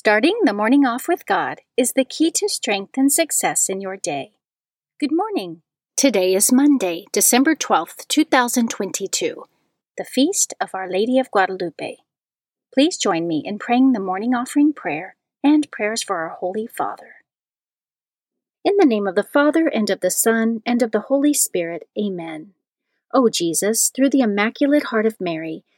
Starting the morning off with God is the key to strength and success in your day. Good morning. Today is Monday, December 12th, 2022, the feast of Our Lady of Guadalupe. Please join me in praying the morning offering prayer and prayers for our Holy Father. In the name of the Father, and of the Son, and of the Holy Spirit, Amen. O Jesus, through the Immaculate Heart of Mary,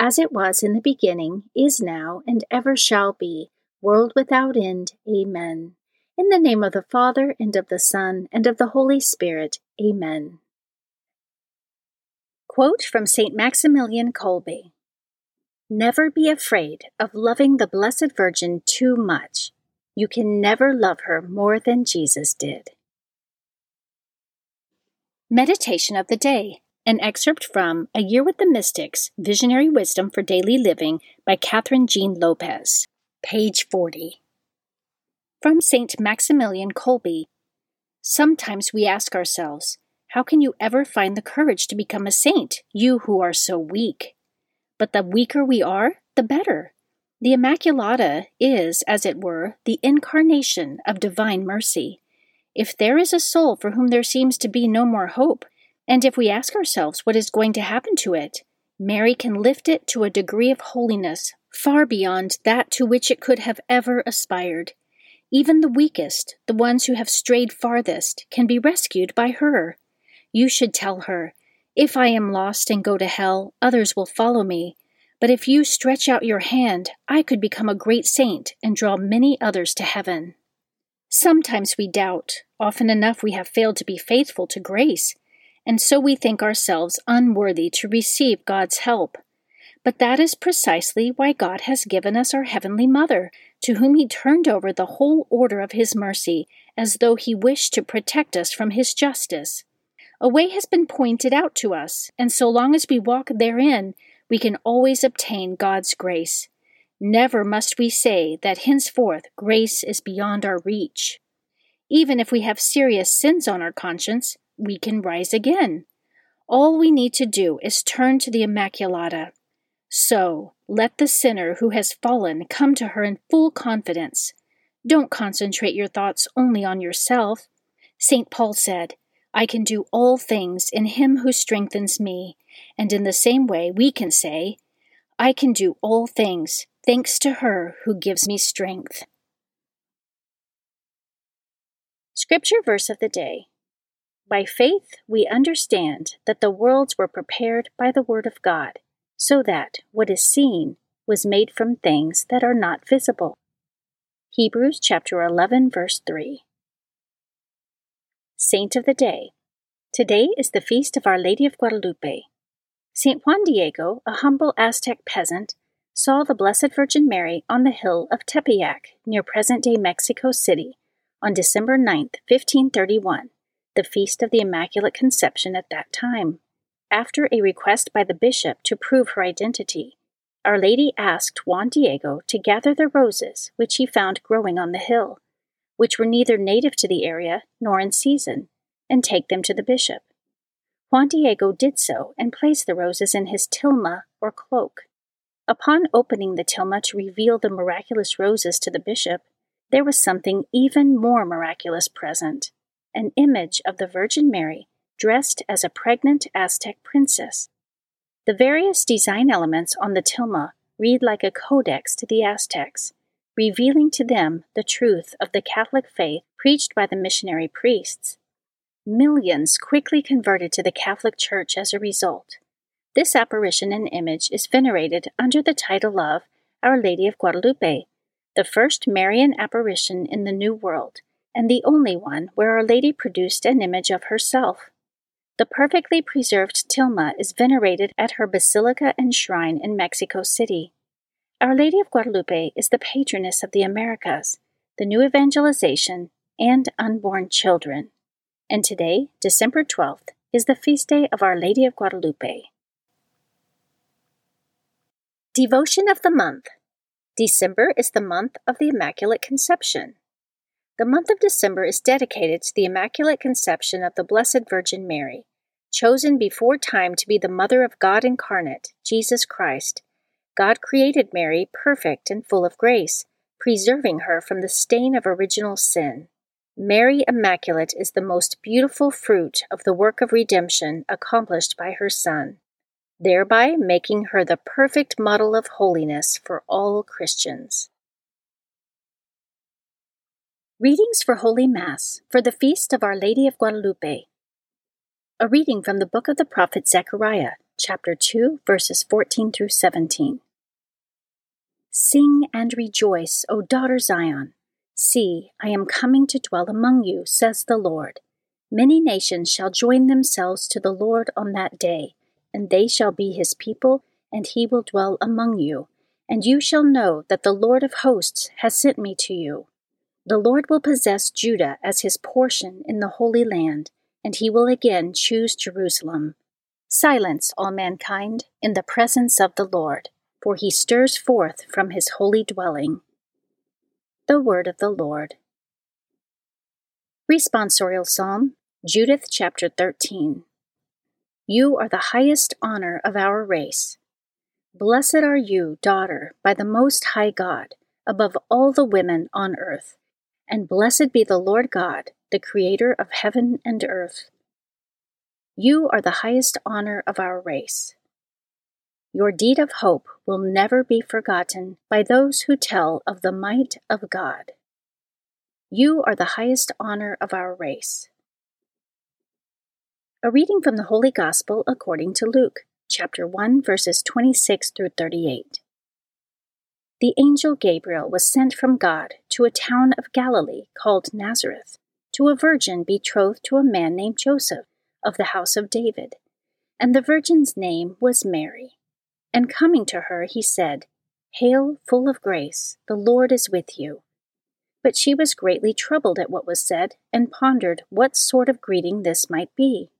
as it was in the beginning, is now, and ever shall be, world without end. Amen. In the name of the Father, and of the Son, and of the Holy Spirit. Amen. Quote from St. Maximilian Kolbe Never be afraid of loving the Blessed Virgin too much. You can never love her more than Jesus did. Meditation of the Day, an excerpt from A Year with the Mystics Visionary Wisdom for Daily Living by Kathryn Jean Lopez, page 40. From St. Maximilian Kolbe Sometimes we ask ourselves, How can you ever find the courage to become a saint, you who are so weak? But the weaker we are, the better. The Immaculata is, as it were, the incarnation of divine mercy. If there is a soul for whom there seems to be no more hope, and if we ask ourselves what is going to happen to it, Mary can lift it to a degree of holiness far beyond that to which it could have ever aspired. Even the weakest, the ones who have strayed farthest, can be rescued by her. You should tell her, If I am lost and go to hell, others will follow me. But if you stretch out your hand, I could become a great saint and draw many others to heaven. Sometimes we doubt. Often enough we have failed to be faithful to grace, and so we think ourselves unworthy to receive God's help. But that is precisely why God has given us our Heavenly Mother, to whom He turned over the whole order of His mercy, as though He wished to protect us from His justice. A way has been pointed out to us, and so long as we walk therein, we can always obtain God's grace. Never must we say that henceforth grace is beyond our reach. Even if we have serious sins on our conscience, we can rise again. All we need to do is turn to the Immaculata. So, let the sinner who has fallen come to her in full confidence. Don't concentrate your thoughts only on yourself. St. Paul said, I can do all things in him who strengthens me. And in the same way, we can say, I can do all things thanks to her who gives me strength. Scripture verse of the day By faith we understand that the worlds were prepared by the Word of God, so that what is seen was made from things that are not visible. Hebrews chapter 11 verse 3. Saint of the Day. Today is the feast of Our Lady of Guadalupe. St. Juan Diego, a humble Aztec peasant, saw the Blessed Virgin Mary on the hill of Tepeyac near present day Mexico City on December 9, 1531, the feast of the Immaculate Conception at that time. After a request by the bishop to prove her identity, Our Lady asked Juan Diego to gather the roses which he found growing on the hill, which were neither native to the area nor in season, and take them to the bishop. Juan Diego did so and placed the roses in his tilma or cloak. Upon opening the tilma to reveal the miraculous roses to the bishop, there was something even more miraculous present an image of the Virgin Mary dressed as a pregnant Aztec princess. The various design elements on the tilma read like a codex to the Aztecs, revealing to them the truth of the Catholic faith preached by the missionary priests. Millions quickly converted to the Catholic Church as a result. This apparition and image is venerated under the title of Our Lady of Guadalupe, the first Marian apparition in the New World, and the only one where Our Lady produced an image of herself. The perfectly preserved tilma is venerated at her basilica and shrine in Mexico City. Our Lady of Guadalupe is the patroness of the Americas, the new evangelization, and unborn children. And today, December 12th, is the feast day of Our Lady of Guadalupe. Devotion of the Month December is the month of the Immaculate Conception. The month of December is dedicated to the Immaculate Conception of the Blessed Virgin Mary, chosen before time to be the Mother of God incarnate, Jesus Christ God created Mary perfect and full of grace, preserving her from the stain of original sin. Mary Immaculate is the most beautiful fruit of the work of redemption accomplished by her Son, thereby making her the perfect model of holiness for all Christians. Readings for Holy Mass for the Feast of Our Lady of Guadalupe. A reading from the book of the prophet Zechariah, chapter 2, verses 14 through 17. Sing and rejoice, O daughter Zion. See, I am coming to dwell among you, says the Lord. Many nations shall join themselves to the Lord on that day, and they shall be his people, and he will dwell among you. And you shall know that the Lord of hosts has sent me to you. The Lord will possess Judah as his portion in the Holy Land, and he will again choose Jerusalem. Silence, all mankind, in the presence of the Lord, for he stirs forth from his holy dwelling. The Word of the Lord. Responsorial Psalm, Judith chapter 13. You are the highest honor of our race. Blessed are you, daughter, by the Most High God, above all the women on earth. And blessed be the Lord God, the Creator of heaven and earth. You are the highest honor of our race. Your deed of hope will never be forgotten by those who tell of the might of God. You are the highest honor of our race. A reading from the Holy Gospel according to Luke, chapter 1, verses 26 through 38. The angel Gabriel was sent from God to a town of Galilee called Nazareth, to a virgin betrothed to a man named Joseph of the house of David, and the virgin's name was Mary. And coming to her, he said, Hail, full of grace, the Lord is with you. But she was greatly troubled at what was said, and pondered what sort of greeting this might be.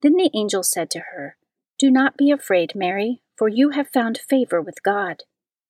Then the angel said to her, Do not be afraid, Mary, for you have found favor with God.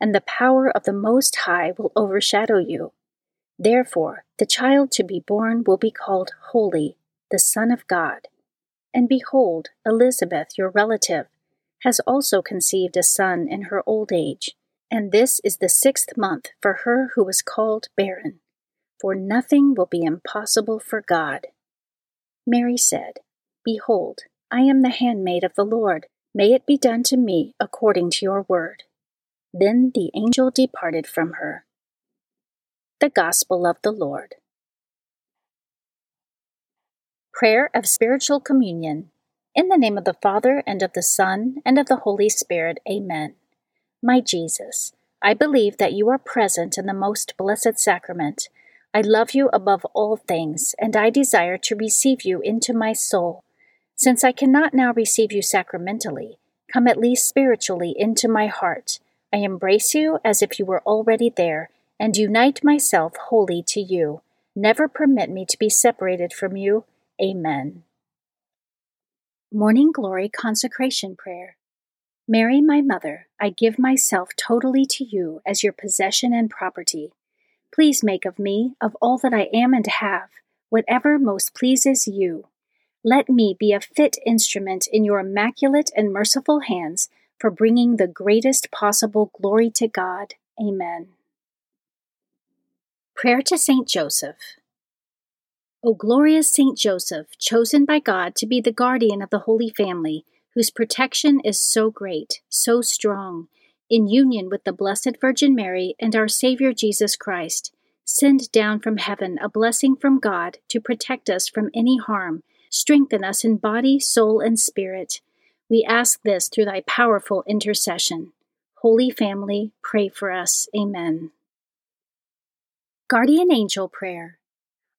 and the power of the Most High will overshadow you. Therefore, the child to be born will be called Holy, the Son of God. And behold, Elizabeth, your relative, has also conceived a son in her old age, and this is the sixth month for her who was called barren. For nothing will be impossible for God. Mary said, Behold, I am the handmaid of the Lord. May it be done to me according to your word. Then the angel departed from her. The Gospel of the Lord. Prayer of Spiritual Communion. In the name of the Father, and of the Son, and of the Holy Spirit. Amen. My Jesus, I believe that you are present in the most blessed sacrament. I love you above all things, and I desire to receive you into my soul. Since I cannot now receive you sacramentally, come at least spiritually into my heart. I embrace you as if you were already there, and unite myself wholly to you. Never permit me to be separated from you. Amen. Morning Glory Consecration Prayer. Mary, my mother, I give myself totally to you as your possession and property. Please make of me, of all that I am and have, whatever most pleases you. Let me be a fit instrument in your immaculate and merciful hands for bringing the greatest possible glory to God. Amen. Prayer to Saint Joseph. O glorious Saint Joseph, chosen by God to be the guardian of the Holy Family, whose protection is so great, so strong, in union with the Blessed Virgin Mary and our Savior Jesus Christ, send down from heaven a blessing from God to protect us from any harm, strengthen us in body, soul, and spirit. We ask this through thy powerful intercession. Holy Family, pray for us. Amen. Guardian Angel Prayer.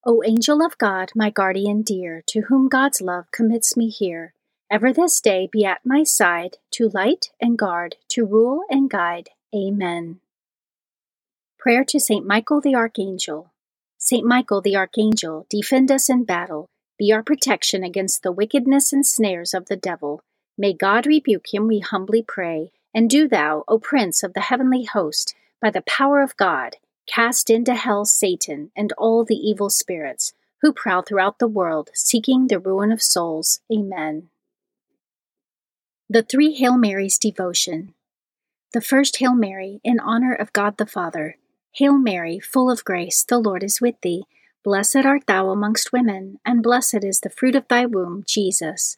O angel of God, my guardian dear, to whom God's love commits me here, ever this day be at my side, to light and guard, to rule and guide. Amen. Prayer to Saint Michael the Archangel. Saint Michael the Archangel, defend us in battle, be our protection against the wickedness and snares of the devil. May God rebuke him, we humbly pray. And do thou, O Prince of the heavenly host, by the power of God, cast into hell Satan and all the evil spirits who prowl throughout the world, seeking the ruin of souls. Amen. The Three Hail Marys Devotion. The first Hail Mary, in honor of God the Father. Hail Mary, full of grace, the Lord is with thee. Blessed art thou amongst women, and blessed is the fruit of thy womb, Jesus.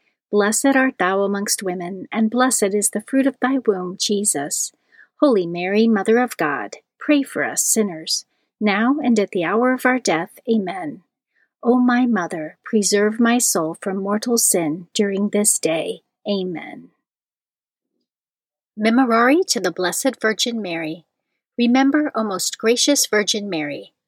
Blessed art thou amongst women, and blessed is the fruit of thy womb, Jesus. Holy Mary, Mother of God, pray for us sinners, now and at the hour of our death. Amen. O my Mother, preserve my soul from mortal sin during this day. Amen. Memorare to the Blessed Virgin Mary. Remember, O most gracious Virgin Mary,